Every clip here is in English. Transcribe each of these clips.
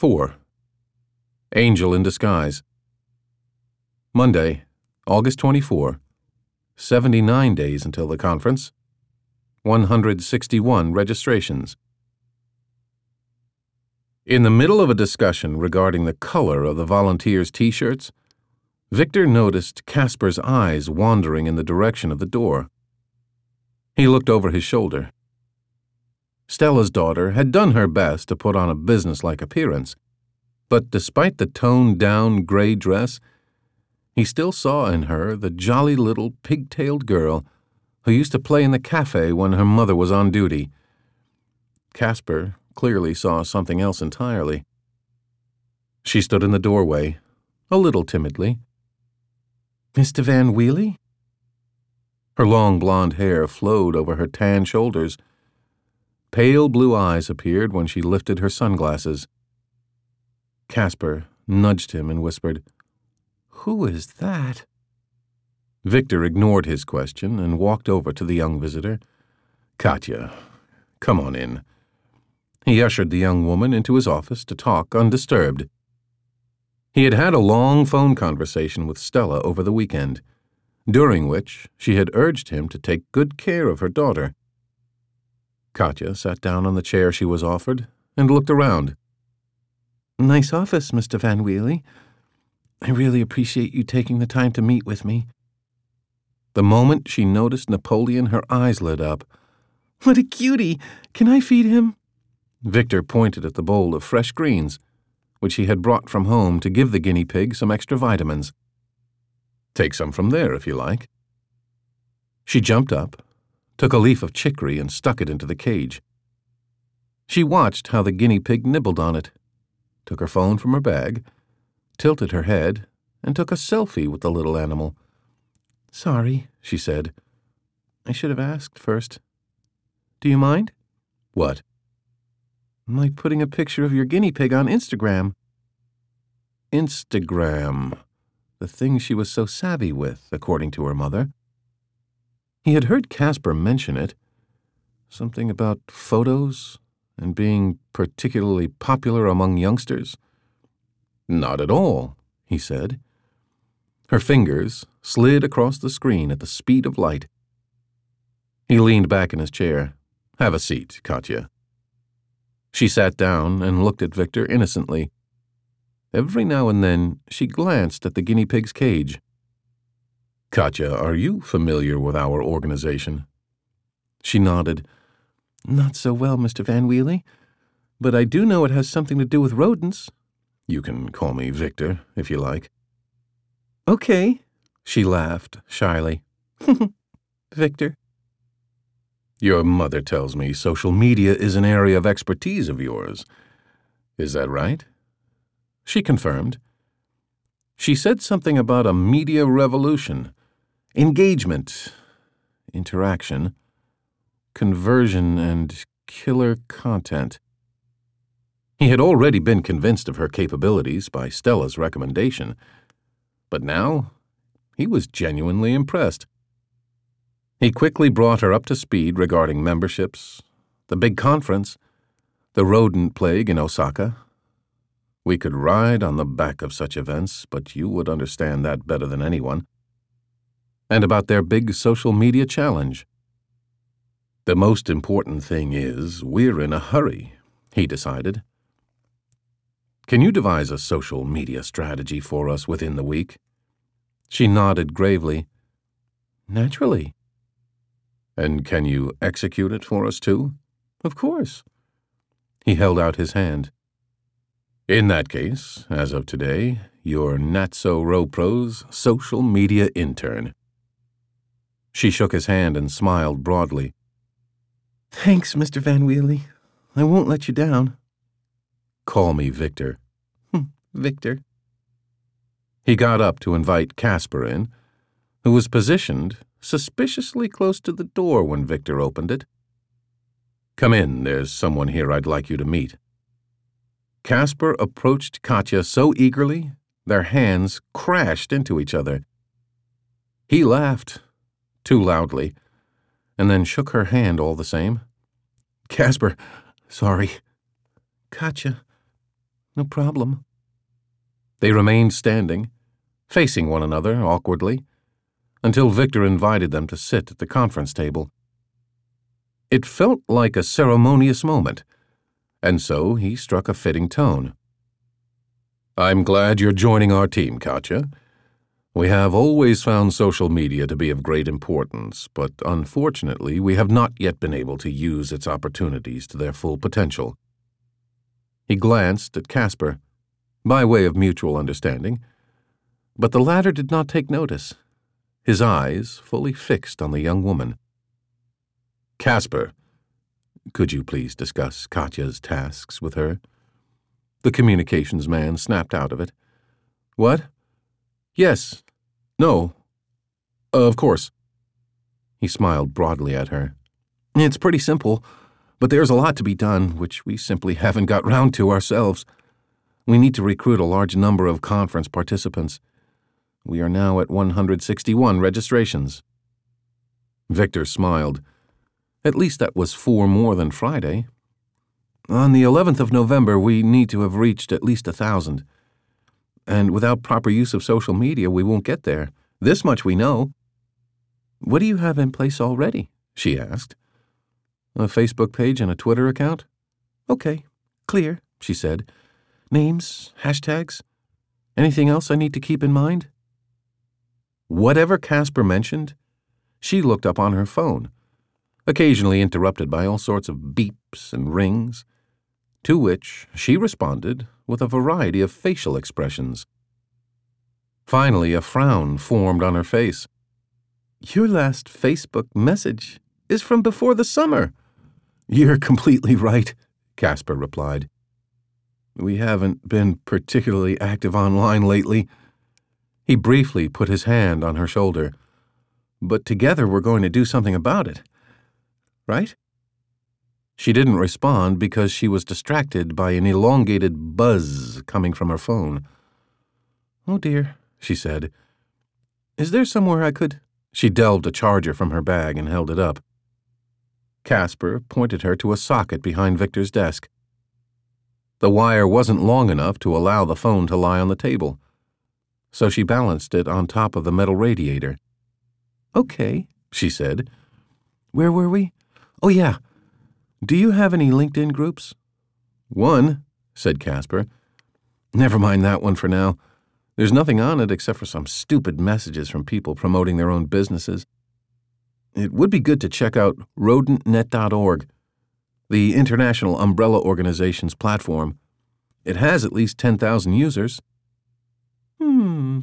4. Angel in Disguise. Monday, August 24. 79 days until the conference. 161 registrations. In the middle of a discussion regarding the color of the volunteers' t shirts, Victor noticed Casper's eyes wandering in the direction of the door. He looked over his shoulder. Stella's daughter had done her best to put on a businesslike appearance, but despite the toned down gray dress, he still saw in her the jolly little pig-tailed girl who used to play in the cafe when her mother was on duty. Casper clearly saw something else entirely. She stood in the doorway, a little timidly. Mr. Van Wheely? Her long blonde hair flowed over her tan shoulders. Pale blue eyes appeared when she lifted her sunglasses. Casper nudged him and whispered, Who is that? Victor ignored his question and walked over to the young visitor. Katya, come on in. He ushered the young woman into his office to talk undisturbed. He had had a long phone conversation with Stella over the weekend, during which she had urged him to take good care of her daughter. Katya sat down on the chair she was offered and looked around. Nice office, Mr. Van Wheely. I really appreciate you taking the time to meet with me. The moment she noticed Napoleon, her eyes lit up. What a cutie! Can I feed him? Victor pointed at the bowl of fresh greens, which he had brought from home to give the guinea pig some extra vitamins. Take some from there if you like. She jumped up, took a leaf of chicory, and stuck it into the cage. She watched how the guinea pig nibbled on it, took her phone from her bag, tilted her head, and took a selfie with the little animal. Sorry, she said. I should have asked first. Do you mind? What? Like putting a picture of your guinea pig on Instagram. Instagram. The thing she was so savvy with, according to her mother. He had heard Casper mention it. Something about photos and being particularly popular among youngsters. Not at all, he said. Her fingers slid across the screen at the speed of light. He leaned back in his chair. Have a seat, Katya. She sat down and looked at Victor innocently. Every now and then she glanced at the guinea pig's cage. Katya, are you familiar with our organization? She nodded. Not so well, Mr. Van Wheely, but I do know it has something to do with rodents. You can call me Victor, if you like. Okay, she laughed shyly. Victor. Your mother tells me social media is an area of expertise of yours. Is that right? She confirmed. She said something about a media revolution, engagement, interaction, conversion, and killer content. He had already been convinced of her capabilities by Stella's recommendation. But now, he was genuinely impressed. He quickly brought her up to speed regarding memberships, the big conference, the rodent plague in Osaka. We could ride on the back of such events, but you would understand that better than anyone. And about their big social media challenge. The most important thing is, we're in a hurry, he decided. Can you devise a social media strategy for us within the week? She nodded gravely. Naturally. And can you execute it for us, too? Of course. He held out his hand. In that case, as of today, you're Natso Ropro's social media intern. She shook his hand and smiled broadly. Thanks, Mr. Van Wheely. I won't let you down. Call me Victor. Hmm, Victor. He got up to invite Casper in, who was positioned suspiciously close to the door when Victor opened it. Come in, there's someone here I'd like you to meet. Casper approached Katya so eagerly, their hands crashed into each other. He laughed, too loudly, and then shook her hand all the same. Casper, sorry. Katya, No problem. They remained standing, facing one another awkwardly, until Victor invited them to sit at the conference table. It felt like a ceremonious moment, and so he struck a fitting tone. I'm glad you're joining our team, Katya. We have always found social media to be of great importance, but unfortunately, we have not yet been able to use its opportunities to their full potential. He glanced at Casper, by way of mutual understanding, but the latter did not take notice, his eyes fully fixed on the young woman. Casper, could you please discuss Katya's tasks with her? The communications man snapped out of it. What? Yes. No. Uh, of course. He smiled broadly at her. It's pretty simple. But there's a lot to be done, which we simply haven't got round to ourselves. We need to recruit a large number of conference participants. We are now at 161 registrations. Victor smiled. At least that was four more than Friday. On the 11th of November, we need to have reached at least a thousand. And without proper use of social media, we won't get there. This much we know. What do you have in place already? she asked. A Facebook page and a Twitter account? Okay, clear, she said. Names, hashtags? Anything else I need to keep in mind? Whatever Casper mentioned, she looked up on her phone, occasionally interrupted by all sorts of beeps and rings, to which she responded with a variety of facial expressions. Finally, a frown formed on her face. Your last Facebook message is from before the summer. You're completely right, Casper replied. We haven't been particularly active online lately. He briefly put his hand on her shoulder. But together we're going to do something about it. Right? She didn't respond because she was distracted by an elongated buzz coming from her phone. Oh dear, she said. Is there somewhere I could? She delved a charger from her bag and held it up. Casper pointed her to a socket behind Victor's desk. The wire wasn't long enough to allow the phone to lie on the table, so she balanced it on top of the metal radiator. Okay, she said. Where were we? Oh, yeah. Do you have any LinkedIn groups? One, said Casper. Never mind that one for now. There's nothing on it except for some stupid messages from people promoting their own businesses. It would be good to check out rodentnet.org, the international umbrella organization's platform. It has at least 10,000 users. Hmm.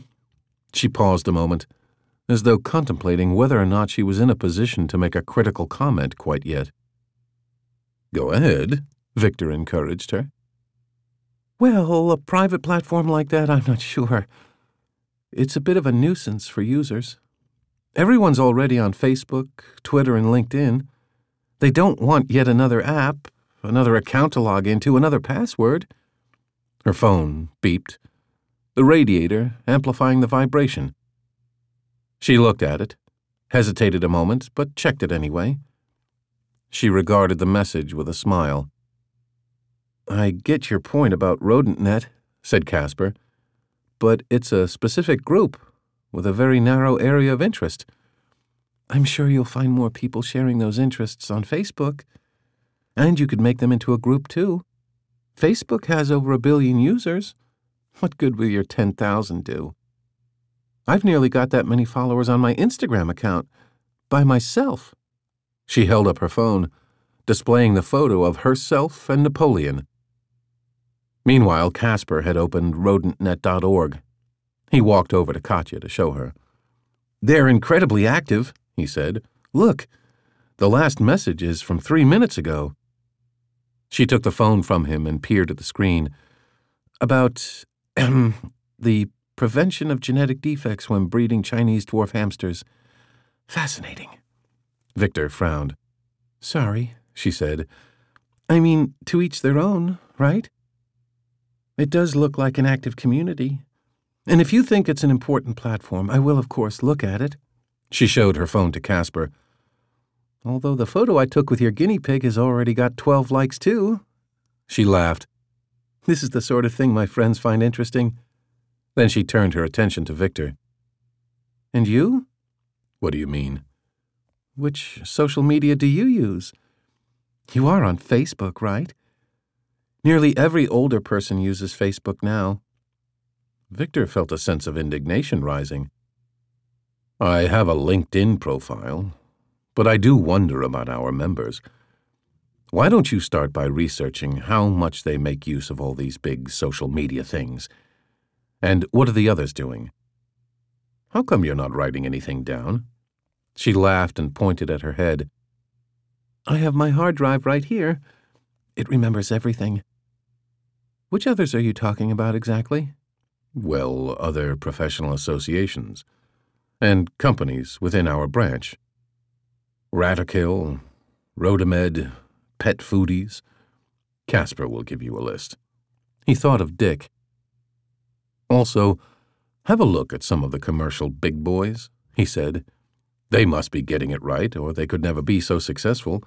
She paused a moment, as though contemplating whether or not she was in a position to make a critical comment quite yet. Go ahead, Victor encouraged her. Well, a private platform like that, I'm not sure. It's a bit of a nuisance for users. Everyone's already on Facebook, Twitter, and LinkedIn. They don't want yet another app, another account to log into, another password. Her phone beeped, the radiator amplifying the vibration. She looked at it, hesitated a moment, but checked it anyway. She regarded the message with a smile. I get your point about RodentNet, said Casper, but it's a specific group with a very narrow area of interest. I'm sure you'll find more people sharing those interests on Facebook. And you could make them into a group, too. Facebook has over a billion users. What good will your 10,000 do? I've nearly got that many followers on my Instagram account, by myself. She held up her phone, displaying the photo of herself and Napoleon. Meanwhile, Casper had opened rodentnet.org he walked over to Katya to show her. They're incredibly active, he said. Look, the last message is from three minutes ago. She took the phone from him and peered at the screen. About the prevention of genetic defects when breeding Chinese dwarf hamsters. Fascinating. Victor frowned. Sorry, she said. I mean, to each their own, right? It does look like an active community, and if you think it's an important platform, I will, of course, look at it. She showed her phone to Casper. Although the photo I took with your guinea pig has already got 12 likes, too. She laughed. This is the sort of thing my friends find interesting. Then she turned her attention to Victor. And you? What do you mean? Which social media do you use? You are on Facebook, right? Nearly every older person uses Facebook now. Victor felt a sense of indignation rising. I have a LinkedIn profile, but I do wonder about our members. Why don't you start by researching how much they make use of all these big social media things? And what are the others doing? How come you're not writing anything down? She laughed and pointed at her head. I have my hard drive right here. It remembers everything. Which others are you talking about exactly? Well, other professional associations and companies within our branch. Ratakill, Rotamed, Pet Foodies. Casper will give you a list. He thought of Dick. Also, have a look at some of the commercial big boys, he said. They must be getting it right, or they could never be so successful.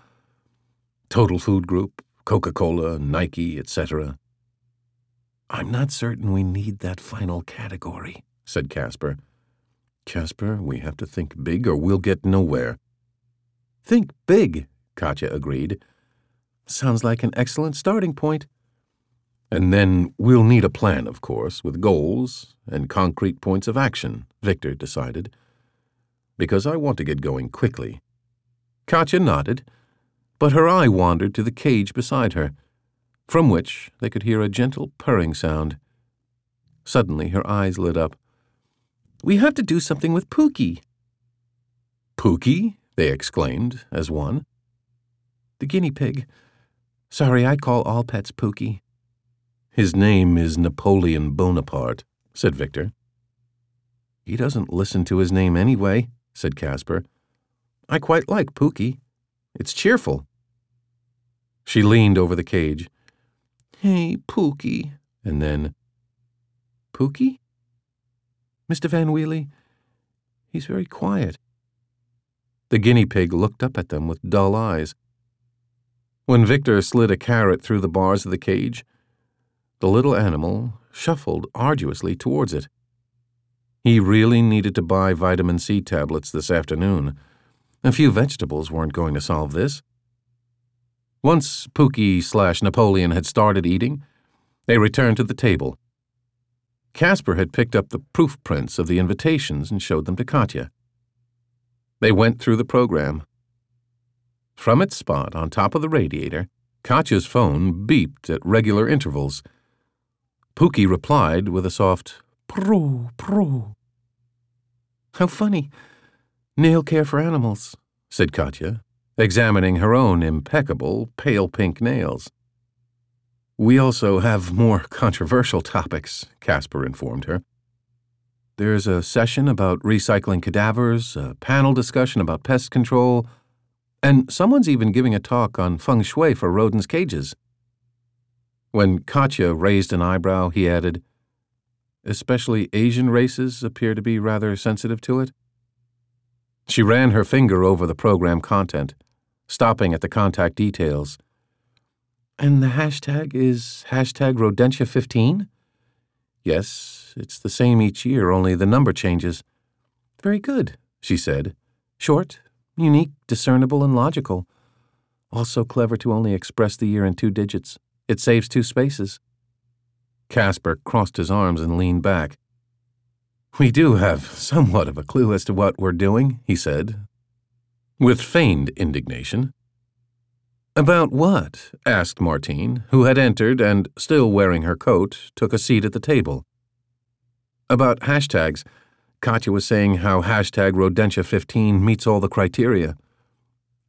Total Food Group, Coca Cola, Nike, etc. I'm not certain we need that final category, said Casper. Casper, we have to think big or we'll get nowhere. Think big, Katya agreed. Sounds like an excellent starting point. And then we'll need a plan, of course, with goals and concrete points of action, Victor decided. Because I want to get going quickly. Katya nodded, but her eye wandered to the cage beside her, from which they could hear a gentle purring sound. Suddenly her eyes lit up. We have to do something with Pookie. Pookie? they exclaimed as one. The guinea pig. Sorry, I call all pets Pookie. His name is Napoleon Bonaparte, said Victor. He doesn't listen to his name anyway, said Casper. I quite like Pookie. It's cheerful. She leaned over the cage. Hey, Pookie. And then, Pookie? Mr. Van Wheely, he's very quiet. The guinea pig looked up at them with dull eyes. When Victor slid a carrot through the bars of the cage, the little animal shuffled arduously towards it. He really needed to buy vitamin C tablets this afternoon. A few vegetables weren't going to solve this. Once Pookie slash Napoleon had started eating, they returned to the table. Casper had picked up the proof prints of the invitations and showed them to Katya. They went through the program. From its spot on top of the radiator, Katya's phone beeped at regular intervals. Pookie replied with a soft pro pro. How funny. Nail care for animals, said Katya, examining her own impeccable pale pink nails. We also have more controversial topics, Casper informed her. There's a session about recycling cadavers, a panel discussion about pest control, and someone's even giving a talk on feng shui for rodents' cages. When Katya raised an eyebrow, he added, Especially Asian races appear to be rather sensitive to it. She ran her finger over the program content, stopping at the contact details. And the hashtag is hashtag Rodentia15? Yes, it's the same each year, only the number changes. Very good, she said. Short, unique, discernible, and logical. Also clever to only express the year in two digits. It saves two spaces. Casper crossed his arms and leaned back. We do have somewhat of a clue as to what we're doing, he said, with feigned indignation. About what? asked Martine, who had entered and, still wearing her coat, took a seat at the table. About hashtags, Katya was saying how hashtag Rodentia15 meets all the criteria.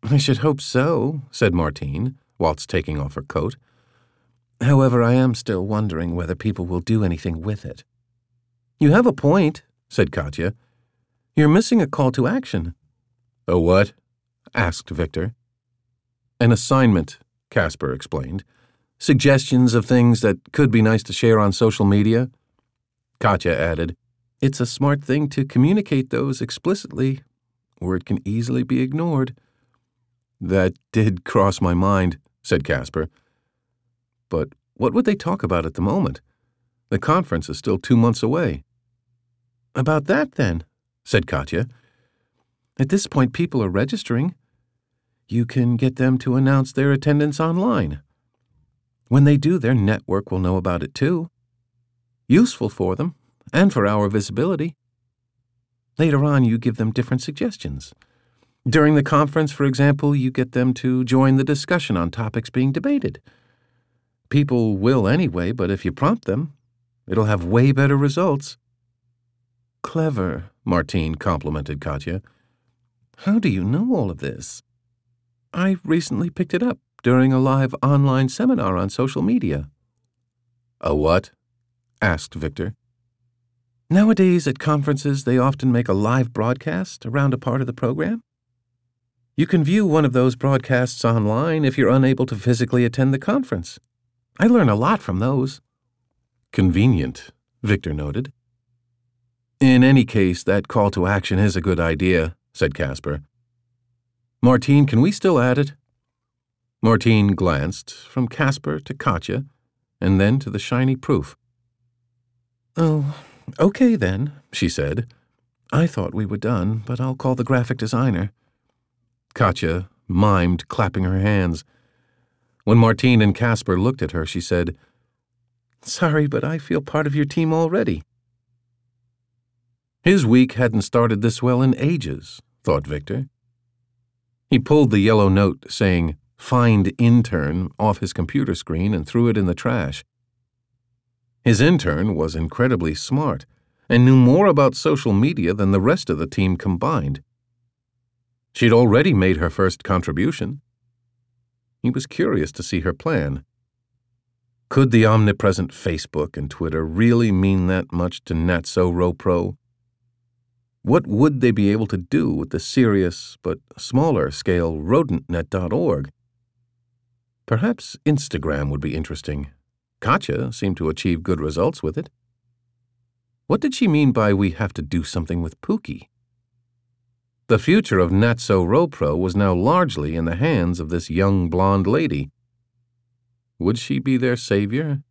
I should hope so, said Martine, whilst taking off her coat. However, I am still wondering whether people will do anything with it. You have a point, said Katya. You're missing a call to action. A what? asked Victor. An assignment, Casper explained. Suggestions of things that could be nice to share on social media. Katya added, It's a smart thing to communicate those explicitly, or it can easily be ignored. That did cross my mind, said Casper. But What would they talk about at the moment? The conference is still two months away. About that, then, said Katya. At this point, people are registering. You can get them to announce their attendance online. When they do, their network will know about it too. Useful for them, and for our visibility. Later on, you give them different suggestions. During the conference, for example, you get them to join the discussion on topics being debated. People will anyway, but if you prompt them, it'll have way better results. Clever, Martine complimented Katya. How do you know all of this? I recently picked it up during a live online seminar on social media. A what? asked Victor. Nowadays, at conferences, they often make a live broadcast around a part of the program. You can view one of those broadcasts online if you're unable to physically attend the conference. I learn a lot from those. Convenient, Victor noted. In any case, that call to action is a good idea, said Casper. Martine, can we still add it? Martine glanced from Casper to Katya and then to the shiny proof. Oh, okay then, she said. I thought we were done, but I'll call the graphic designer. Katya mimed, clapping her hands. When Martine and Casper looked at her, she said, Sorry, but I feel part of your team already. His week hadn't started this well in ages, thought Victor. He pulled the yellow note saying, Find intern off his computer screen and threw it in the trash. His intern was incredibly smart and knew more about social media than the rest of the team combined. She'd already made her first contribution. He was curious to see her plan. Could the omnipresent Facebook and Twitter really mean that much to Natso Ropro? What would they be able to do with the serious but smaller scale rodentnet.org? Perhaps Instagram would be interesting. Katya seemed to achieve good results with it. What did she mean by we have to do something with Pookie? The future of Natso Ropro was now largely in the hands of this young blonde lady. Would she be their savior